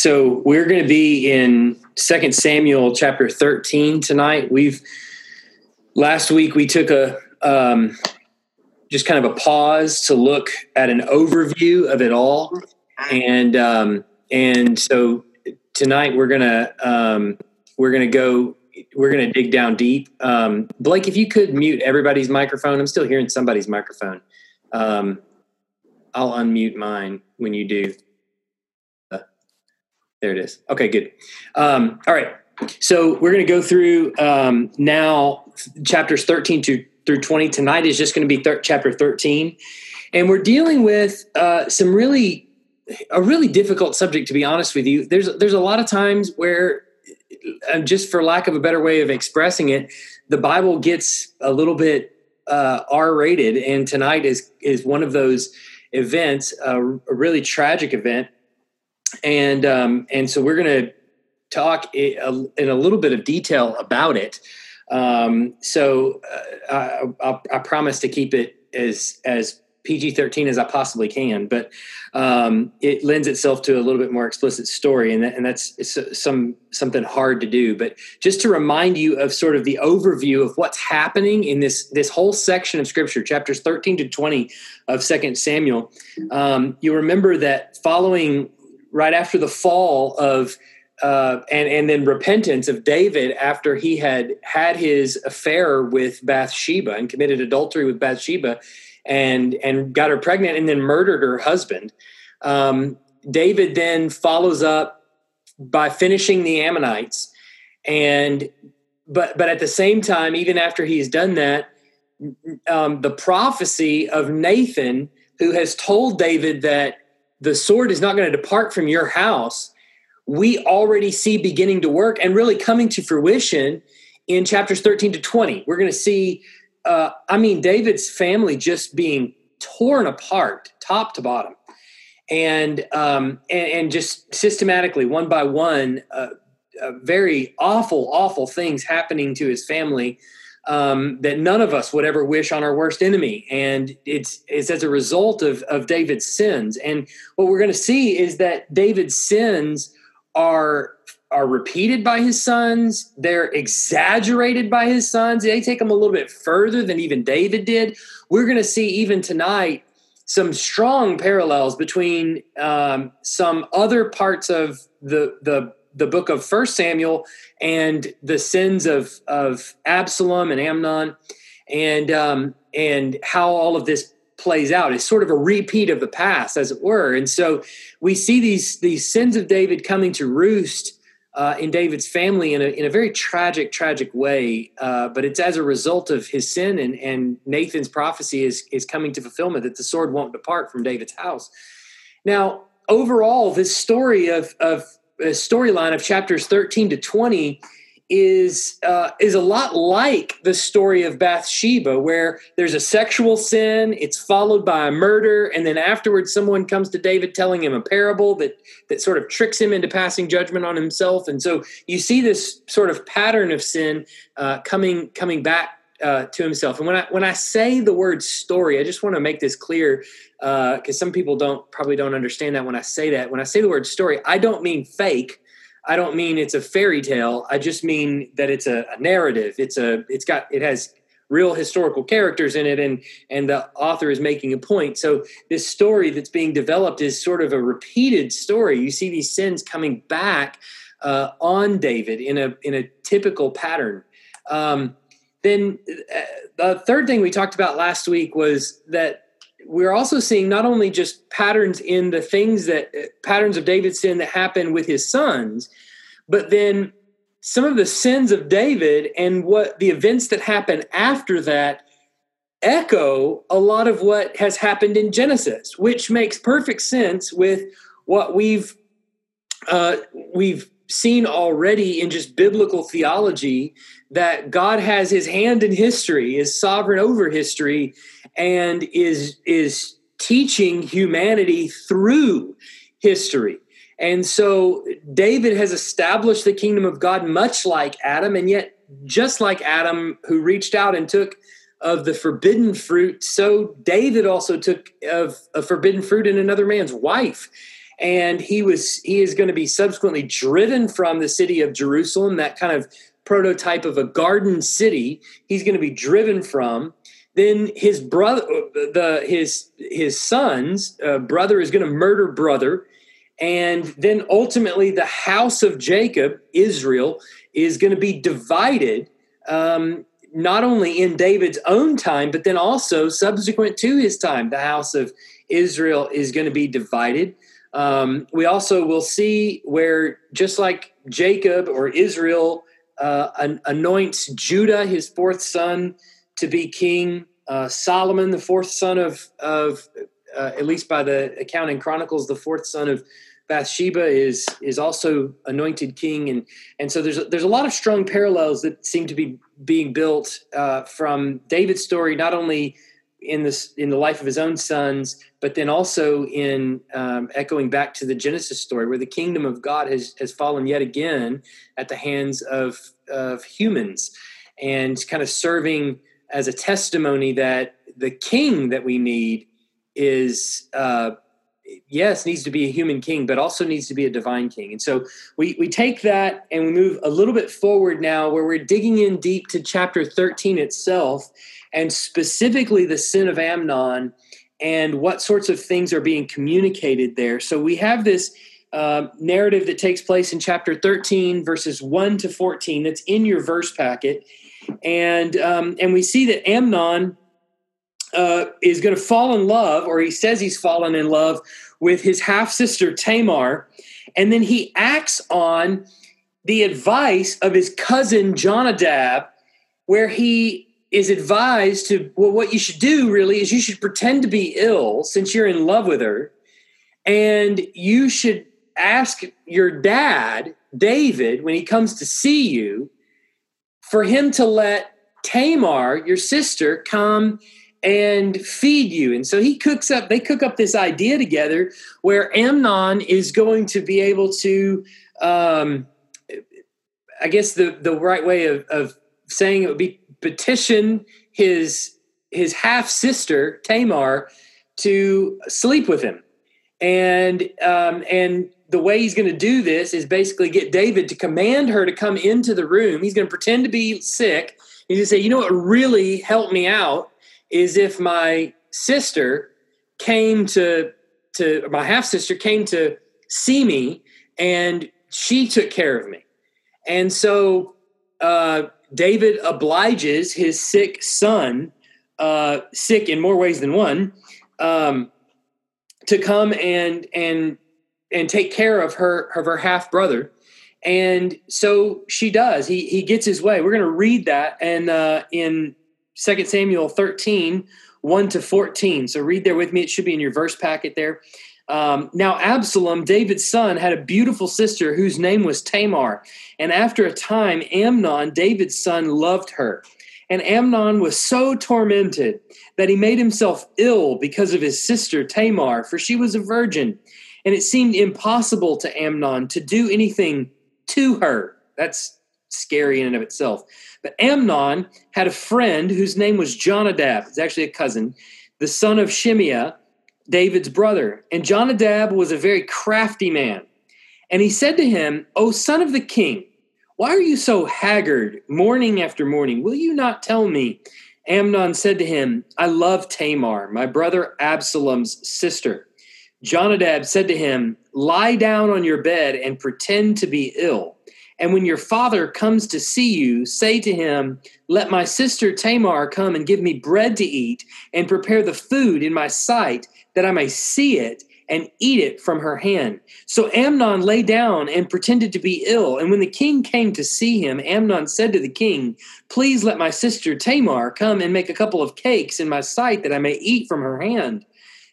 so we're going to be in Second Samuel chapter 13 tonight. We've last week we took a um, just kind of a pause to look at an overview of it all, and um, and so tonight we're gonna um, we're gonna go we're gonna dig down deep. Um, Blake, if you could mute everybody's microphone, I'm still hearing somebody's microphone. Um, I'll unmute mine when you do. Uh, there it is. Okay, good. Um, all right. So we're going to go through um, now chapters 13 to through 20. Tonight is just going to be thir- chapter 13. And we're dealing with uh, some really, a really difficult subject, to be honest with you. There's, there's a lot of times where, uh, just for lack of a better way of expressing it, the Bible gets a little bit uh, R rated. And tonight is, is one of those events, a, a really tragic event. And, um, and so we're going to talk in a little bit of detail about it. Um, so uh, I, I, promise to keep it as as PG thirteen as I possibly can, but um, it lends itself to a little bit more explicit story, and that, and that's some something hard to do. But just to remind you of sort of the overview of what's happening in this this whole section of Scripture, chapters thirteen to twenty of Second Samuel, um, you remember that following right after the fall of uh, and and then repentance of David after he had had his affair with Bathsheba and committed adultery with Bathsheba, and and got her pregnant and then murdered her husband. Um, David then follows up by finishing the Ammonites, and but but at the same time, even after he's done that, um, the prophecy of Nathan, who has told David that the sword is not going to depart from your house we already see beginning to work and really coming to fruition in chapters 13 to 20. We're going to see, uh, I mean, David's family just being torn apart, top to bottom, and um, and, and, just systematically, one by one, uh, uh, very awful, awful things happening to his family. Um, that none of us would ever wish on our worst enemy, and it's it's as a result of of David's sins. And what we're going to see is that David's sins are are repeated by his sons. They're exaggerated by his sons. They take them a little bit further than even David did. We're going to see even tonight some strong parallels between um, some other parts of the the the book of First Samuel and the sins of of Absalom and Amnon, and um, and how all of this plays out. It's sort of a repeat of the past, as it were. And so we see these these sins of David coming to roost uh, in David's family in a in a very tragic, tragic way. Uh, but it's as a result of his sin and and Nathan's prophecy is is coming to fulfillment that the sword won't depart from David's house. Now, overall, this story of of storyline of chapters 13 to 20 is uh, is a lot like the story of Bathsheba, where there's a sexual sin, it's followed by a murder, and then afterwards someone comes to David telling him a parable that that sort of tricks him into passing judgment on himself, and so you see this sort of pattern of sin uh, coming coming back uh, to himself. And when I when I say the word story, I just want to make this clear because uh, some people don't probably don't understand that when I say that. When I say the word story, I don't mean fake. I don't mean it's a fairy tale. I just mean that it's a, a narrative. It's a it's got it has real historical characters in it and and the author is making a point so this story that's being developed is sort of a repeated story you see these sins coming back uh, on david in a in a typical pattern um, then uh, the third thing we talked about last week was that we're also seeing not only just patterns in the things that patterns of David's sin that happen with his sons, but then some of the sins of David and what the events that happen after that echo a lot of what has happened in Genesis, which makes perfect sense with what we've uh, we've seen already in just biblical theology that God has his hand in history, is sovereign over history, and is is teaching humanity through history. And so David has established the kingdom of God much like Adam, and yet just like Adam, who reached out and took of the forbidden fruit, so David also took of a forbidden fruit in another man's wife. And he was he is going to be subsequently driven from the city of Jerusalem, that kind of prototype of a garden city. He's going to be driven from. Then his brother, the his his son's uh, brother is going to murder brother, and then ultimately the house of Jacob, Israel, is going to be divided. Um, not only in David's own time, but then also subsequent to his time, the house of Israel is going to be divided. Um, we also will see where, just like Jacob or Israel uh, anoints Judah, his fourth son, to be king, uh, Solomon, the fourth son of, of uh, at least by the account in Chronicles, the fourth son of Bathsheba is is also anointed king, and and so there's a, there's a lot of strong parallels that seem to be being built uh, from David's story, not only in this in the life of his own sons, but then also in um, echoing back to the Genesis story, where the kingdom of God has has fallen yet again at the hands of of humans, and kind of serving as a testimony that the king that we need is uh, yes needs to be a human king but also needs to be a divine king. And so we we take that and we move a little bit forward now where we're digging in deep to chapter 13 itself and specifically the sin of amnon and what sorts of things are being communicated there. So we have this uh, narrative that takes place in chapter 13 verses 1 to 14 that's in your verse packet. And um, and we see that amnon uh, is going to fall in love, or he says he's fallen in love with his half sister Tamar, and then he acts on the advice of his cousin Jonadab, where he is advised to well, what you should do really is you should pretend to be ill since you're in love with her, and you should ask your dad David when he comes to see you for him to let Tamar, your sister, come and feed you. And so he cooks up, they cook up this idea together where Amnon is going to be able to, um, I guess the, the right way of, of saying it would be petition his his half sister Tamar to sleep with him, and um, and the way he's going to do this is basically get David to command her to come into the room. He's going to pretend to be sick. He's going to say, "You know what really helped me out is if my sister came to to my half sister came to see me and she took care of me and so uh, david obliges his sick son uh, sick in more ways than one um, to come and and and take care of her of her half brother and so she does he he gets his way we're going to read that and uh, in 2 Samuel 13, 1 to 14. So read there with me. It should be in your verse packet there. Um, now, Absalom, David's son, had a beautiful sister whose name was Tamar. And after a time, Amnon, David's son, loved her. And Amnon was so tormented that he made himself ill because of his sister Tamar, for she was a virgin. And it seemed impossible to Amnon to do anything to her. That's scary in and of itself. But Amnon had a friend whose name was Jonadab. It's actually a cousin, the son of Shimeah, David's brother. And Jonadab was a very crafty man. And he said to him, O son of the king, why are you so haggard morning after morning? Will you not tell me? Amnon said to him, I love Tamar, my brother Absalom's sister. Jonadab said to him, Lie down on your bed and pretend to be ill. And when your father comes to see you, say to him, Let my sister Tamar come and give me bread to eat, and prepare the food in my sight, that I may see it and eat it from her hand. So Amnon lay down and pretended to be ill. And when the king came to see him, Amnon said to the king, Please let my sister Tamar come and make a couple of cakes in my sight, that I may eat from her hand.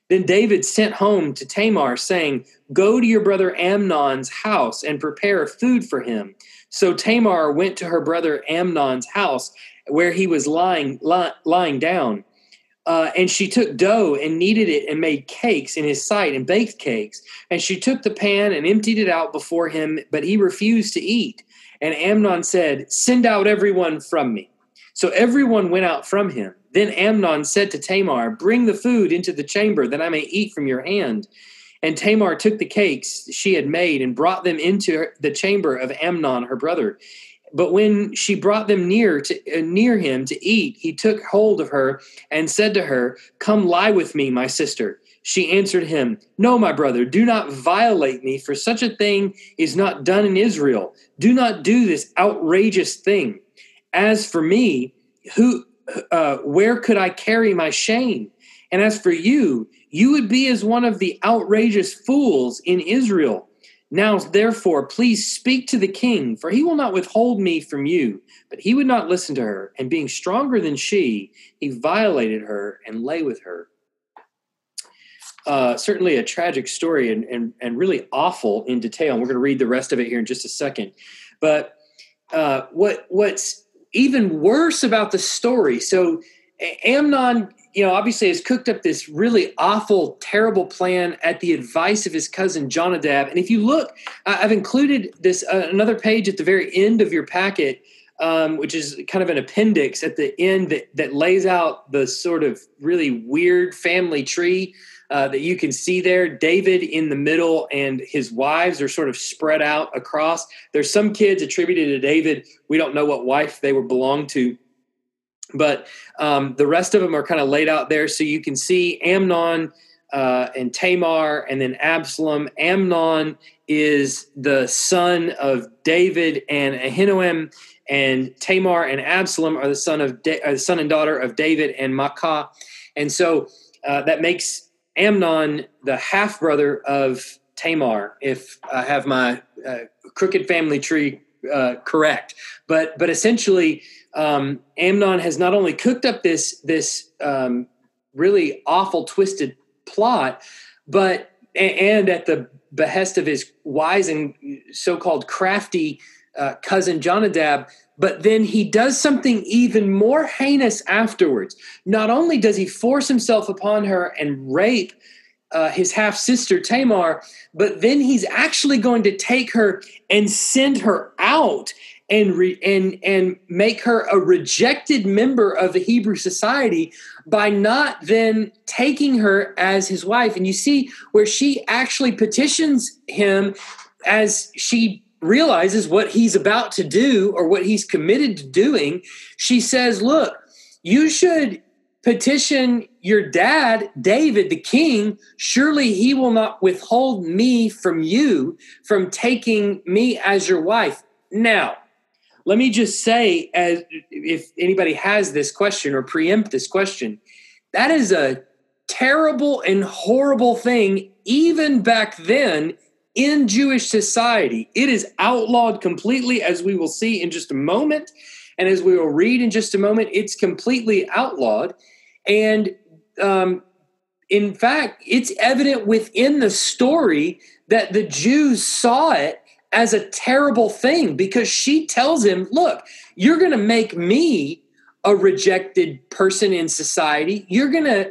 Then David sent home to Tamar, saying, Go to your brother Amnon's house and prepare food for him. So Tamar went to her brother Amnon's house where he was lying, lying down. Uh, and she took dough and kneaded it and made cakes in his sight and baked cakes. And she took the pan and emptied it out before him, but he refused to eat. And Amnon said, Send out everyone from me. So everyone went out from him. Then Amnon said to Tamar, Bring the food into the chamber that I may eat from your hand. And Tamar took the cakes she had made and brought them into the chamber of Amnon, her brother. But when she brought them near to uh, near him to eat, he took hold of her and said to her, "Come lie with me, my sister." She answered him, No, my brother, do not violate me, for such a thing is not done in Israel. Do not do this outrageous thing. As for me, who, uh, where could I carry my shame? And as for you, you would be as one of the outrageous fools in Israel. Now, therefore, please speak to the king, for he will not withhold me from you. But he would not listen to her, and being stronger than she, he violated her and lay with her uh, certainly a tragic story and, and, and really awful in detail. And we're going to read the rest of it here in just a second. But uh, what what's even worse about the story? So Amnon, you know, obviously has cooked up this really awful, terrible plan at the advice of his cousin Jonadab. And if you look, I've included this uh, another page at the very end of your packet. Um, which is kind of an appendix at the end that, that lays out the sort of really weird family tree uh, that you can see there. David in the middle, and his wives are sort of spread out across. There's some kids attributed to David. We don't know what wife they were belonged to, but um, the rest of them are kind of laid out there. So you can see Amnon uh, and Tamar, and then Absalom. Amnon is the son of David and Ahinoam, and Tamar and Absalom are the son of da- uh, son and daughter of David and Maacah. And so uh, that makes Amnon, the half brother of Tamar, if I have my uh, crooked family tree uh, correct. But but essentially, um, Amnon has not only cooked up this this um, really awful, twisted plot, but and at the behest of his wise and so-called crafty uh, cousin Jonadab, but then he does something even more heinous afterwards. Not only does he force himself upon her and rape uh, his half sister Tamar, but then he's actually going to take her and send her out and re- and and make her a rejected member of the Hebrew society by not then taking her as his wife. And you see where she actually petitions him as she realizes what he's about to do or what he's committed to doing, she says, Look, you should petition your dad, David, the king. Surely he will not withhold me from you from taking me as your wife. Now, let me just say, as if anybody has this question or preempt this question, that is a terrible and horrible thing, even back then in Jewish society. It is outlawed completely, as we will see in just a moment. And as we will read in just a moment, it's completely outlawed. And um, in fact, it's evident within the story that the Jews saw it as a terrible thing because she tells him, Look, you're going to make me a rejected person in society. You're gonna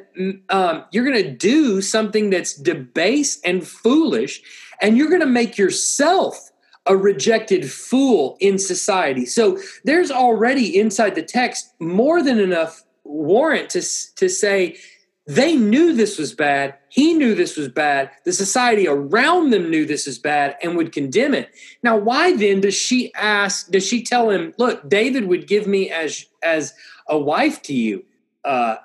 um, you're gonna do something that's debased and foolish and you're gonna make yourself a rejected fool in society. So there's already inside the text more than enough warrant to to say they knew this was bad he knew this was bad. The society around them knew this is bad and would condemn it. Now why then does she ask does she tell him look david would give me as as a wife to you. Uh,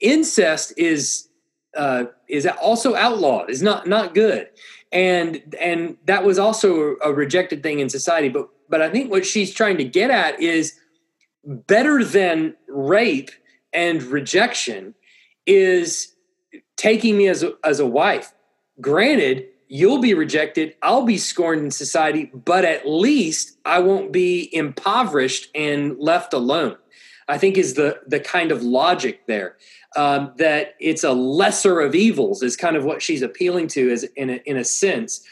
incest is uh, is also outlawed. Is not not good. And and that was also a rejected thing in society. But but i think what she's trying to get at is better than rape and rejection is taking me as a, as a wife. Granted, you'll be rejected, I'll be scorned in society, but at least I won't be impoverished and left alone. I think is the the kind of logic there um, that it's a lesser of evils is kind of what she's appealing to as in a, in a sense.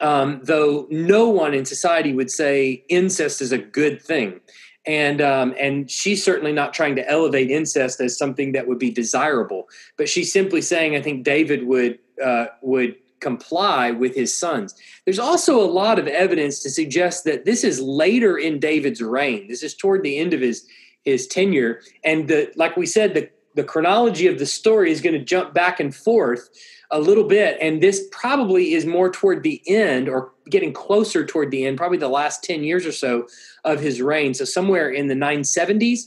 Um, though no one in society would say incest is a good thing and um, and she's certainly not trying to elevate incest as something that would be desirable, but she's simply saying, I think David would uh, would comply with his sons. There's also a lot of evidence to suggest that this is later in David's reign. This is toward the end of his his tenure, and the like we said, the the chronology of the story is going to jump back and forth a little bit. And this probably is more toward the end or getting closer toward the end, probably the last 10 years or so of his reign. So somewhere in the 970s.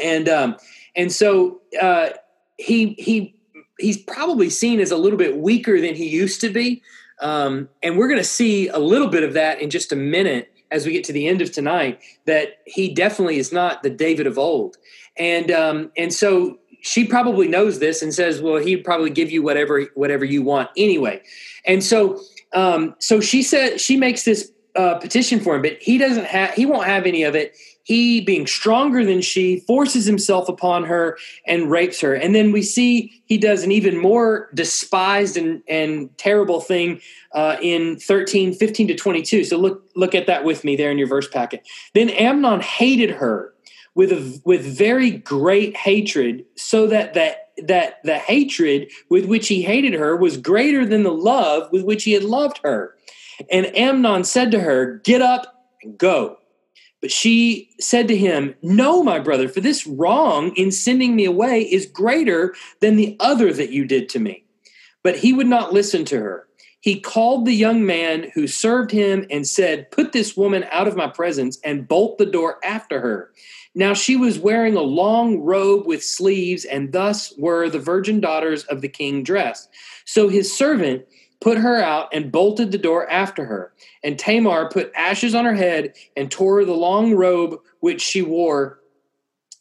And, um, and so, uh, he, he, he's probably seen as a little bit weaker than he used to be. Um, and we're going to see a little bit of that in just a minute as we get to the end of tonight that he definitely is not the David of old. And um, and so she probably knows this and says, "Well, he'd probably give you whatever whatever you want anyway." And so um, so she said she makes this uh, petition for him, but he doesn't have he won't have any of it. He, being stronger than she, forces himself upon her and rapes her. And then we see he does an even more despised and, and terrible thing uh, in 13, 15 to 22. So look, look at that with me there in your verse packet. Then Amnon hated her with a, with very great hatred, so that that that the hatred with which he hated her was greater than the love with which he had loved her. And Amnon said to her, "Get up and go." But she said to him, No, my brother, for this wrong in sending me away is greater than the other that you did to me. But he would not listen to her. He called the young man who served him and said, Put this woman out of my presence and bolt the door after her. Now she was wearing a long robe with sleeves, and thus were the virgin daughters of the king dressed. So his servant put her out and bolted the door after her. And Tamar put ashes on her head and tore the long robe which she wore,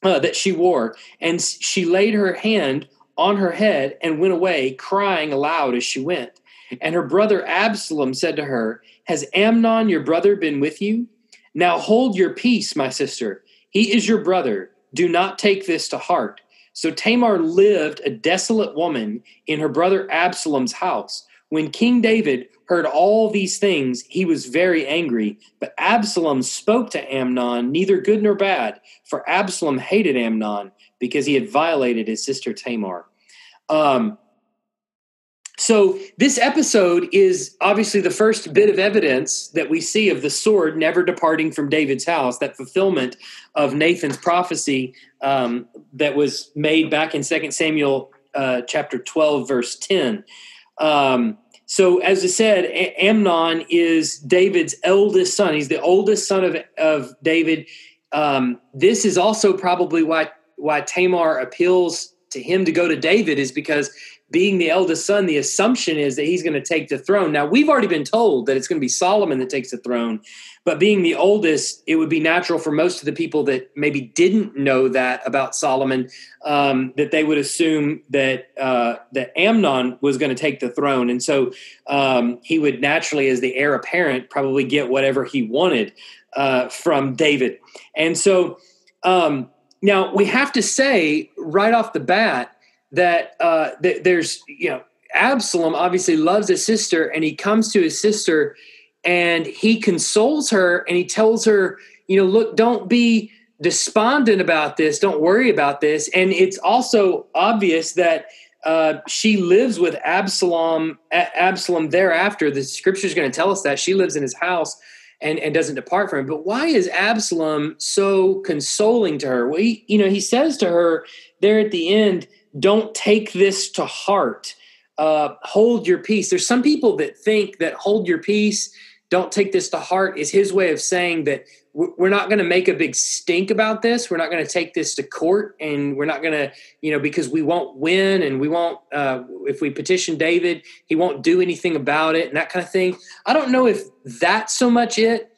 uh, that she wore, and she laid her hand on her head and went away, crying aloud as she went. And her brother Absalom said to her, Has Amnon your brother been with you? Now hold your peace, my sister he is your brother. Do not take this to heart. So Tamar lived a desolate woman in her brother Absalom's house. When King David heard all these things, he was very angry. But Absalom spoke to Amnon, neither good nor bad, for Absalom hated Amnon because he had violated his sister Tamar. Um, so, this episode is obviously the first bit of evidence that we see of the sword never departing from David's house, that fulfillment of Nathan's prophecy um, that was made back in 2 Samuel uh, chapter 12, verse 10. Um, so, as I said, Amnon is David's eldest son. He's the oldest son of, of David. Um, this is also probably why, why Tamar appeals to him to go to David, is because being the eldest son, the assumption is that he's going to take the throne. Now, we've already been told that it's going to be Solomon that takes the throne, but being the oldest, it would be natural for most of the people that maybe didn't know that about Solomon um, that they would assume that uh, that Amnon was going to take the throne, and so um, he would naturally, as the heir apparent, probably get whatever he wanted uh, from David. And so um, now we have to say right off the bat that uh, th- there's you know Absalom obviously loves his sister, and he comes to his sister and he consoles her and he tells her, you know, look, don't be despondent about this, don't worry about this. And it's also obvious that uh, she lives with Absalom. Absalom thereafter, the scripture is going to tell us that she lives in his house and, and doesn't depart from him. But why is Absalom so consoling to her? Well, he, you know, he says to her there at the end, don't take this to heart. Uh, hold your peace. There's some people that think that hold your peace, don't take this to heart is his way of saying that we're not going to make a big stink about this. We're not going to take this to court, and we're not going to, you know, because we won't win, and we won't. Uh, if we petition David, he won't do anything about it, and that kind of thing. I don't know if that's so much it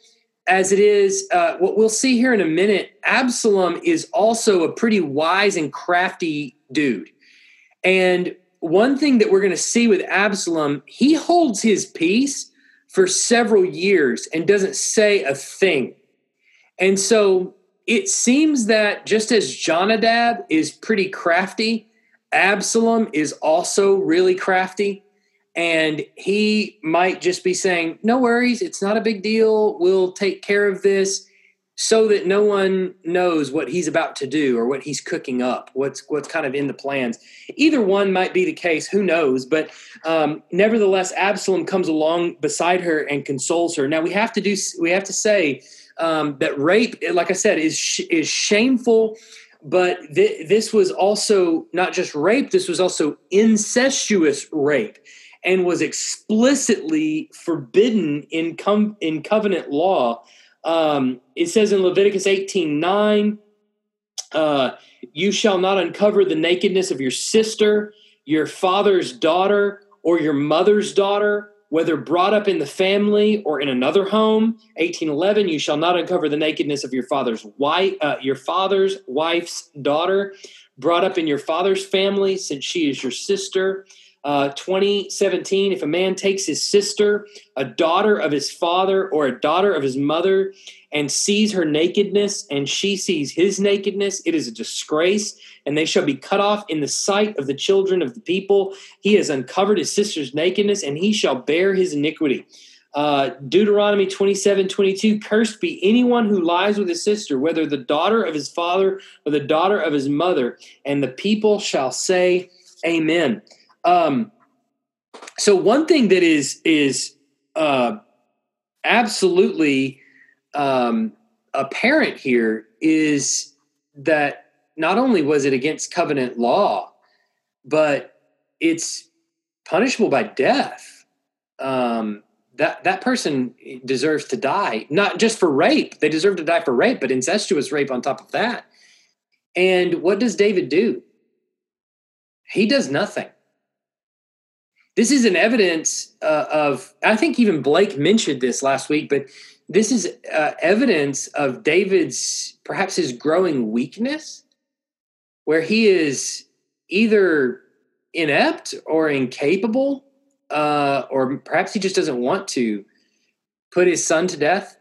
as it is uh, what we'll see here in a minute. Absalom is also a pretty wise and crafty dude. And one thing that we're going to see with Absalom, he holds his peace for several years and doesn't say a thing. And so it seems that just as Jonadab is pretty crafty, Absalom is also really crafty. And he might just be saying, No worries, it's not a big deal. We'll take care of this so that no one knows what he's about to do or what he's cooking up, what's what's kind of in the plans. Either one might be the case, who knows? But um, nevertheless, Absalom comes along beside her and consoles her. Now we have to do we have to say um, that rape, like I said, is is shameful. but th- this was also not just rape, this was also incestuous rape and was explicitly forbidden in, com- in covenant law. Um, it says in Leviticus 18 9, uh, you shall not uncover the nakedness of your sister, your father's daughter, or your mother's daughter, whether brought up in the family or in another home. 1811, you shall not uncover the nakedness of your father's wife, uh, your father's wife's daughter, brought up in your father's family, since she is your sister. Uh, 2017, if a man takes his sister, a daughter of his father, or a daughter of his mother, and sees her nakedness, and she sees his nakedness, it is a disgrace, and they shall be cut off in the sight of the children of the people. He has uncovered his sister's nakedness, and he shall bear his iniquity. Uh, Deuteronomy 27 22 Cursed be anyone who lies with his sister, whether the daughter of his father or the daughter of his mother, and the people shall say, Amen. Um, so one thing that is is uh, absolutely um, apparent here is that not only was it against covenant law, but it's punishable by death. Um, that that person deserves to die, not just for rape. They deserve to die for rape, but incestuous rape on top of that. And what does David do? He does nothing this is an evidence uh, of i think even blake mentioned this last week but this is uh, evidence of david's perhaps his growing weakness where he is either inept or incapable uh, or perhaps he just doesn't want to put his son to death.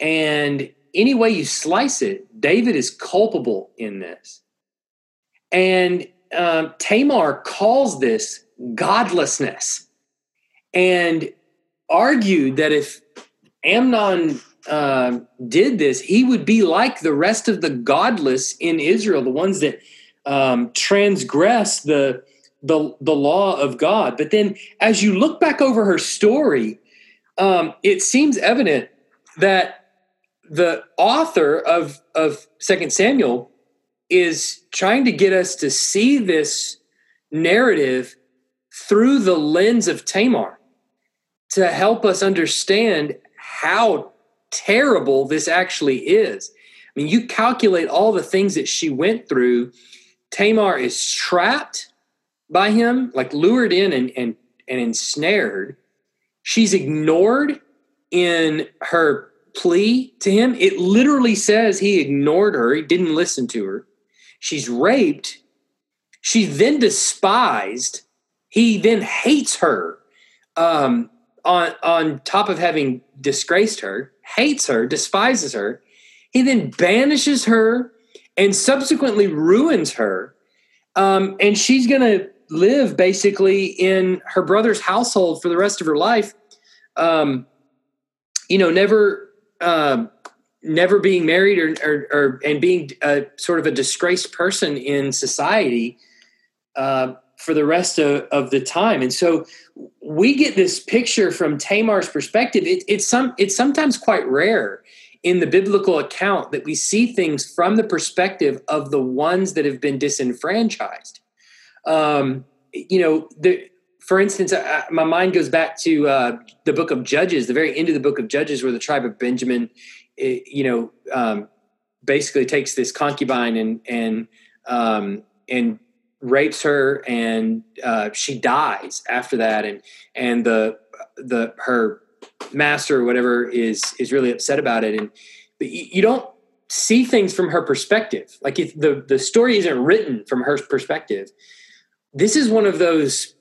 And any way you slice it david is culpable in this. And uh, tamar calls this godlessness and argued that if Amnon uh, did this, he would be like the rest of the godless in Israel, the ones that um, transgress the, the the law of God. But then, as you look back over her story, um, it seems evident that the author of of Second Samuel is trying to get us to see this narrative through the lens of Tamar to help us understand how terrible this actually is. I mean, you calculate all the things that she went through. Tamar is trapped by him, like lured in and, and, and ensnared. She's ignored in her plea to him. It literally says he ignored her, he didn't listen to her. She's raped. She's then despised he then hates her um, on on top of having disgraced her, hates her, despises her. He then banishes her and subsequently ruins her. Um, and she's going to live basically in her brother's household for the rest of her life. Um, you know, never, uh, never being married or, or, or, and being a, sort of a disgraced person in society. Uh, for the rest of, of the time. And so we get this picture from Tamar's perspective. It, it's some it's sometimes quite rare in the biblical account that we see things from the perspective of the ones that have been disenfranchised. Um, you know, the, for instance, I, my mind goes back to uh, the book of Judges, the very end of the book of Judges, where the tribe of Benjamin, it, you know, um, basically takes this concubine and and um, and rapes her and uh, she dies after that. And and the the her master or whatever is is really upset about it. And you don't see things from her perspective. Like if the the story isn't written from her perspective this is one of those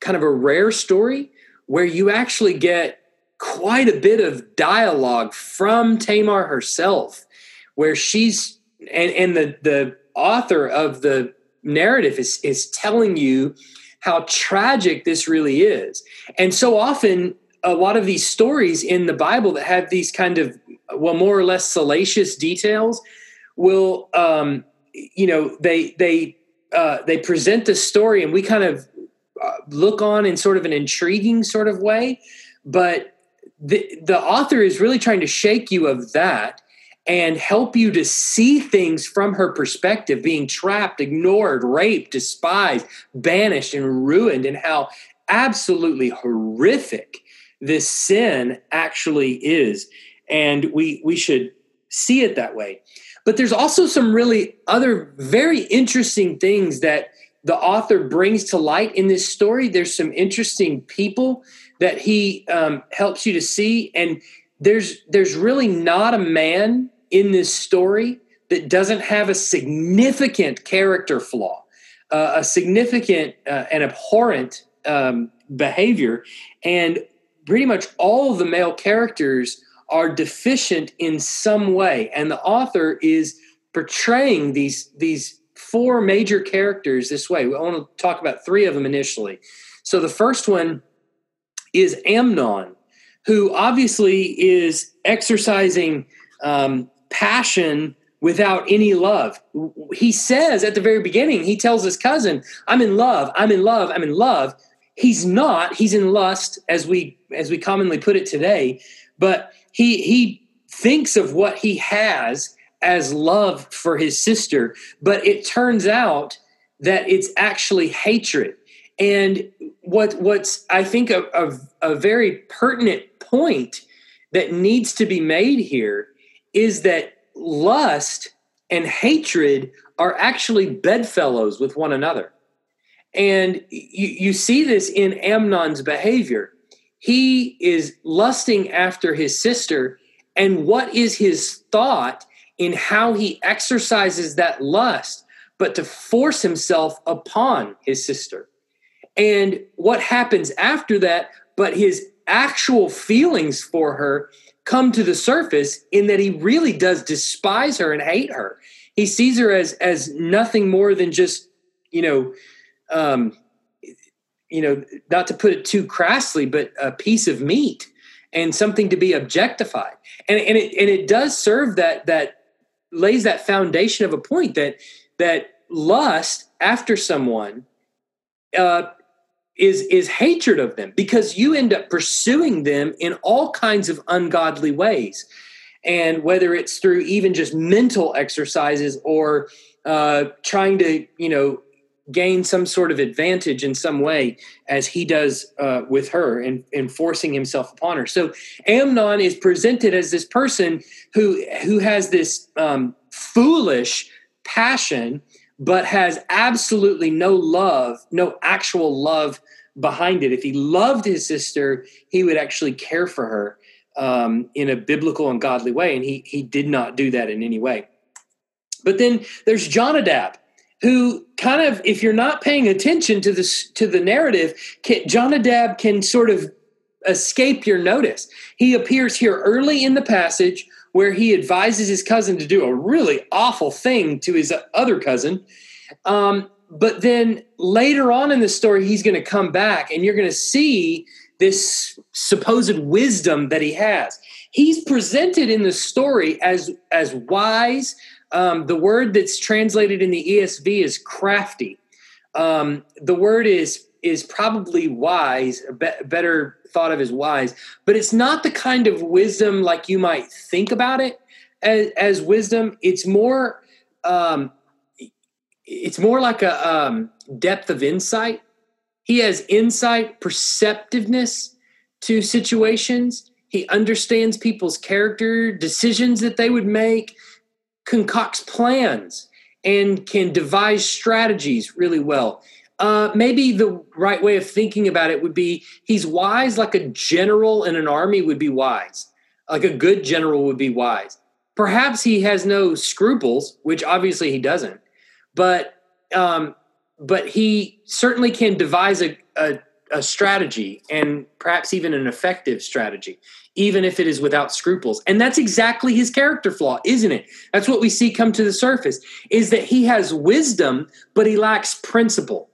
kind of a rare story where you actually get quite a bit of dialogue from Tamar herself where she's and and the the author of the narrative is is telling you how tragic this really is. And so often a lot of these stories in the Bible that have these kind of well more or less salacious details will um, you know they they uh, they present the story and we kind of uh, look on in sort of an intriguing sort of way but the the author is really trying to shake you of that and help you to see things from her perspective being trapped, ignored, raped, despised, banished, and ruined, and how absolutely horrific this sin actually is. And we, we should see it that way. But there's also some really other very interesting things that the author brings to light in this story. There's some interesting people that he um, helps you to see, and there's there's really not a man in this story that doesn't have a significant character flaw, uh, a significant uh, and abhorrent um, behavior, and pretty much all of the male characters are deficient in some way, and the author is portraying these these four major characters this way. I want to talk about three of them initially. So the first one is Amnon, who obviously is exercising um, passion without any love. He says at the very beginning, he tells his cousin, "I'm in love. I'm in love. I'm in love." He's not. He's in lust, as we as we commonly put it today. But he he thinks of what he has as love for his sister, but it turns out that it's actually hatred. And what what's I think a, a, a very pertinent point that needs to be made here is that lust and hatred are actually bedfellows with one another. And you, you see this in Amnon's behavior. He is lusting after his sister, and what is his thought in how he exercises that lust, but to force himself upon his sister? And what happens after that, but his actual feelings for her come to the surface in that he really does despise her and hate her. He sees her as as nothing more than just, you know, um, you know, not to put it too crassly, but a piece of meat and something to be objectified. And and it and it does serve that that lays that foundation of a point that that lust after someone uh, is is hatred of them because you end up pursuing them in all kinds of ungodly ways. And whether it's through even just mental exercises or uh, trying to you know gain some sort of advantage in some way as he does uh, with her and, and forcing himself upon her. So amnon is presented as this person who who has this um, foolish passion but has absolutely no love, no actual love behind it. If he loved his sister, he would actually care for her um, in a biblical and godly way, and he he did not do that in any way. But then there's Jonadab, who kind of, if you're not paying attention to this to the narrative, can, Jonadab can sort of escape your notice. He appears here early in the passage where he advises his cousin to do a really awful thing to his other cousin. Um, but then later on in the story, he's going to come back and you're going to see this supposed wisdom that he has. He's presented in the story as, as wise. Um, the word that's translated in the ESV is crafty. Um, the word is is probably wise, be- better thought of as wise, but it's not the kind of wisdom like you might think about it as, as wisdom. It's more, um, it's more like a um, depth of insight. He has insight, perceptiveness to situations. He understands people's character, decisions that they would make, concocts plans, and can devise strategies really well. Uh, maybe the right way of thinking about it would be he's wise like a general in an army would be wise, like a good general would be wise. Perhaps he has no scruples, which obviously he doesn't, but um, but he certainly can devise a, a, a strategy and perhaps even an effective strategy, even if it is without scruples. And that's exactly his character flaw, isn't it? That's what we see come to the surface is that he has wisdom, but he lacks principle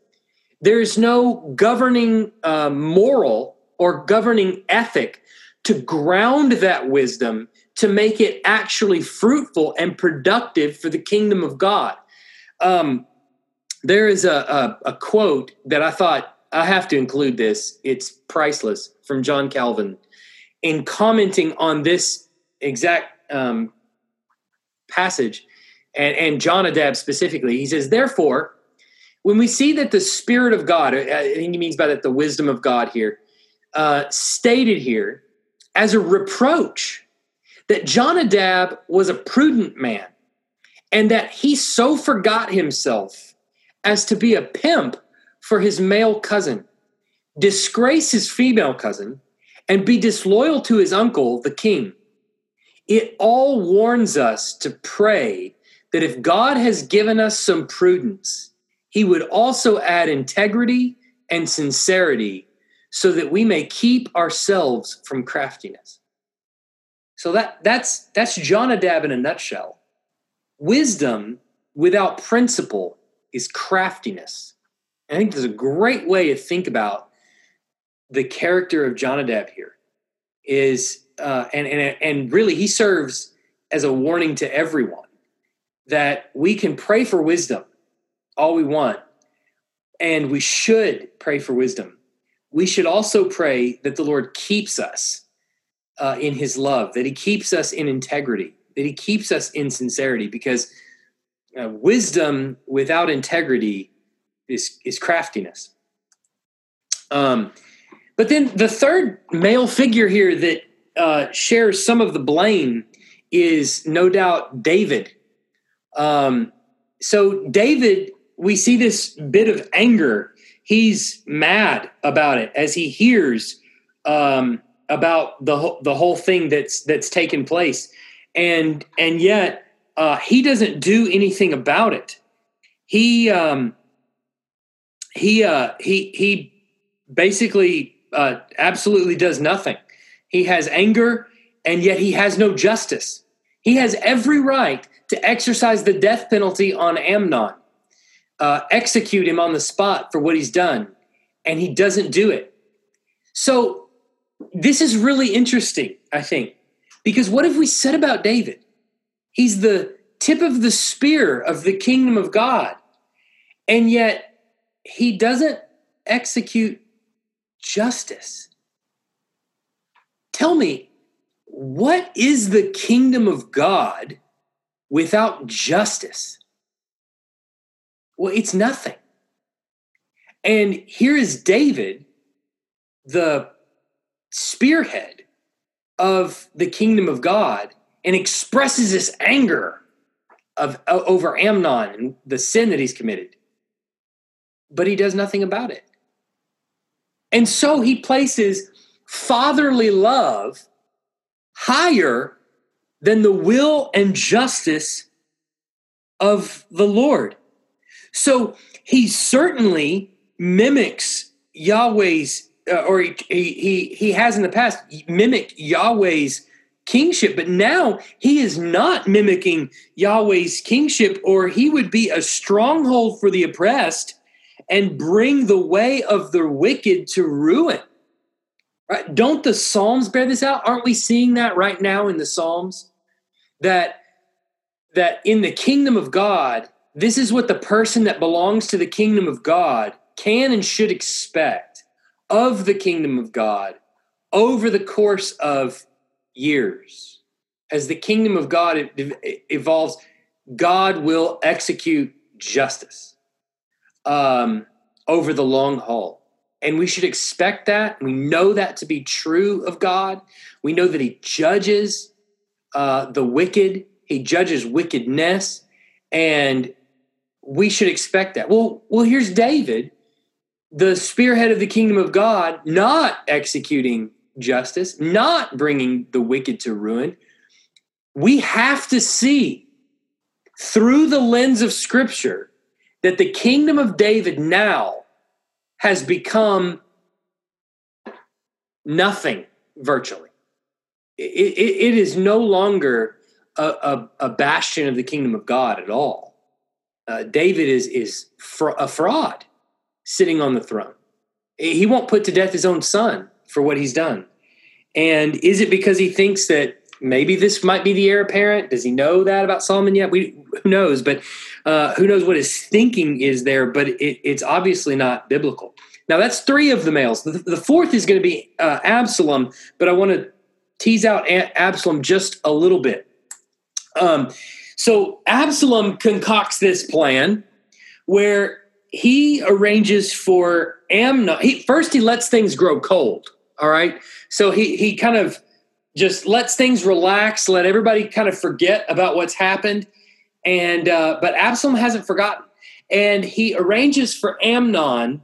there's no governing uh, moral or governing ethic to ground that wisdom to make it actually fruitful and productive for the kingdom of God. Um, there is a, a, a quote that I thought I have to include this. It's priceless from John Calvin in commenting on this exact um, passage, and, and Jonadab specifically. He says, Therefore, when we see that the Spirit of God, I think he means by that the wisdom of God here, uh, stated here as a reproach that Jonadab was a prudent man and that he so forgot himself as to be a pimp for his male cousin, disgrace his female cousin, and be disloyal to his uncle, the king. It all warns us to pray that if God has given us some prudence, he would also add integrity and sincerity so that we may keep ourselves from craftiness. So that that's that's Jonadab in a nutshell. Wisdom without principle is craftiness. I think there's a great way to think about the character of Jonadab here. Is uh, and and and really he serves as a warning to everyone that we can pray for wisdom all we want, and we should pray for wisdom. We should also pray that the Lord keeps us uh, in His love, that He keeps us in integrity, that He keeps us in sincerity, because uh, wisdom without integrity is is craftiness. Um, but then the third male figure here that uh, shares some of the blame is no doubt David. Um, so David, we see this bit of anger. He's mad about it as he hears um, about the whole, the whole thing that's that's taken place, and and yet uh, he doesn't do anything about it. He um, he uh, he he basically uh, absolutely does nothing. He has anger, and yet he has no justice. He has every right to exercise the death penalty on Amnon, uh, execute him on the spot for what he's done, and he doesn't do it. So this is really interesting, I think, because what have we said about David? He's the tip of the spear of the kingdom of God, and yet he doesn't execute justice. Tell me, what is the kingdom of God without justice? Well, it's nothing. And here is David, the spearhead of the kingdom of God, and expresses this anger of over Amnon and the sin that he's committed but he does nothing about it. And so he places fatherly love higher than the will and justice of the Lord. So he certainly mimics Yahweh's, uh, or he, he, he has in the past mimicked Yahweh's kingship, but now he is not mimicking Yahweh's kingship, or he would be a stronghold for the oppressed and bring the way of the wicked to ruin. Right? Don't the Psalms bear this out? Aren't we seeing that right now in the Psalms? That that in the kingdom of God, this is what the person that belongs to the kingdom of God can and should expect of the kingdom of God over the course of years. As the kingdom of God evolves, God will execute justice um, over the long haul. And we should expect that. We know that to be true of God. We know that He judges uh, the wicked, He judges wickedness, and we should expect that. Well, well, here's David, the spearhead of the kingdom of God, not executing justice, not bringing the wicked to ruin. We have to see through the lens of Scripture that the kingdom of David now has become nothing virtually. it, it, it is no longer a, a, a, bastion of the kingdom of God at all. Uh, David is is a fraud sitting on the throne. He won't put to death his own son for what he's done. And is it because he thinks that maybe this might be the heir apparent? Does he know that about Solomon yet? We who knows, but uh, who knows what his thinking is there? But it, it's obviously not biblical. Now that's three of the males. The, the fourth is going to be uh, Absalom, but I want to tease out Absalom just a little bit. Um, So Absalom concocts this plan where he arranges for Amnon. He, first, he lets things grow cold. All right. So he, he kind of just lets things relax, let everybody kind of forget about what's happened. And, uh, but Absalom hasn't forgotten. And he arranges for Amnon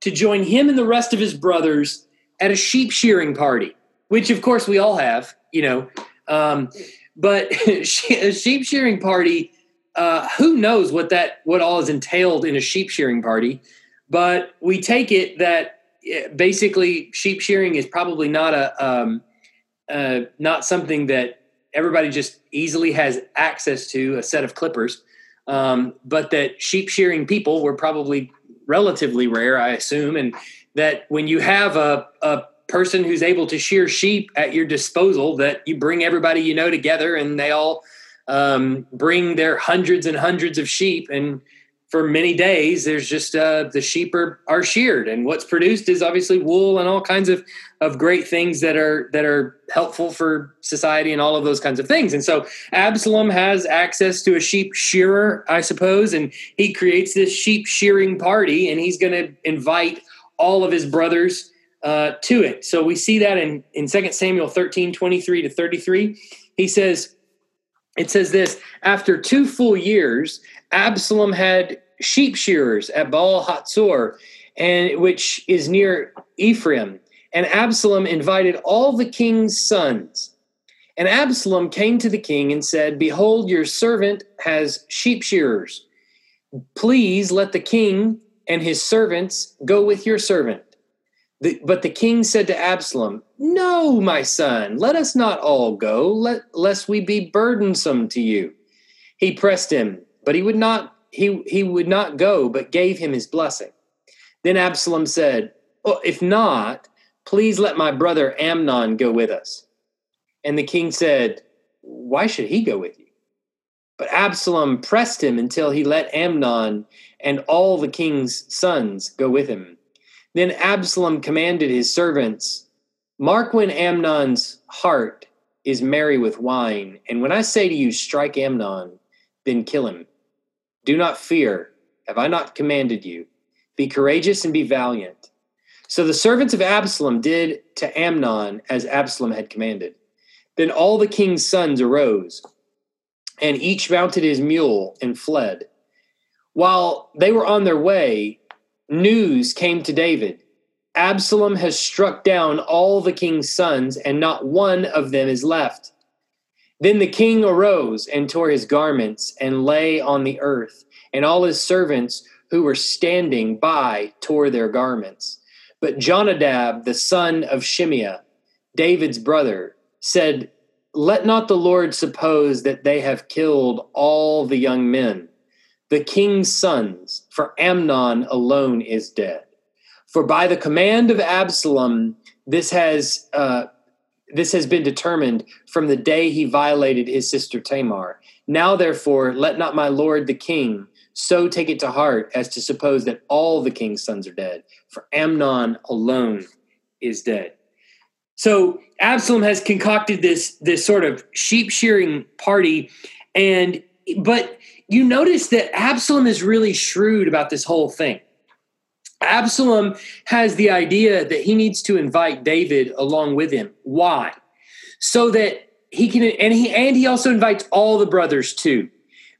to join him and the rest of his brothers at a sheep shearing party, which of course we all have, you know. Um, but a sheep shearing party, uh, who knows what that what all is entailed in a sheep shearing party? But we take it that eh, basically sheep shearing is probably not a um, uh, not something that everybody just easily has access to a set of clippers, um, but that sheep shearing people were probably relatively rare, I assume, and that when you have a, a person who's able to shear sheep at your disposal, that you bring everybody you know together and they all um, bring their hundreds and hundreds of sheep. And for many days there's just uh, the sheep are, are sheared. And what's produced is obviously wool and all kinds of, of great things that are that are helpful for society and all of those kinds of things. And so absalom has access to a sheep shearer i suppose and he creates this sheep shearing party and he's going to invite all of his brothers uh, to it. So we see that in, in 2 samuel 13 23 to 33 he says it says this after two full years absalom had sheep shearers at baal hatzor and which is near ephraim. And absalom invited all the king's sons. And absalom came to the king and said behold your servant has sheep shearers. Please let the king and his servants go with your servant the, but the king said to Absalom, No, my son, let us not all go, let, lest we be burdensome to you. He pressed him, but he would not he, he would not go, but gave him his blessing. Then Absalom said, well, If not, please let my brother Amnon go with us. And the king said, Why should he go with you? But Absalom pressed him until he let Amnon and all the king's sons go with him. Then Absalom commanded his servants, Mark when Amnon's heart is merry with wine, and when I say to you, strike Amnon, then kill him. Do not fear. Have I not commanded you? Be courageous and be valiant. So the servants of Absalom did to Amnon as Absalom had commanded. Then all the king's sons arose, and each mounted his mule and fled. While they were on their way, news came to David Absalom has struck down all the king's sons, and not one of them is left. Then the king arose and tore his garments and lay on the earth, and all his servants who were standing by tore their garments. But Jonadab, the son of Shimeah, David's brother, said, Let not the Lord suppose that they have killed all the young men the king's sons, for Amnon alone is dead. For by the command of Absalom, this has uh, this has been determined from the day he violated his sister Tamar. Now, therefore, let not my lord the king so take it to heart as to suppose that all the king's sons are dead, for Amnon alone is dead. So Absalom has concocted this this sort of sheep shearing party, and but you notice that Absalom is really shrewd about this whole thing. Absalom has the idea that he needs to invite David along with him. Why? So that he can and he and he also invites all the brothers too.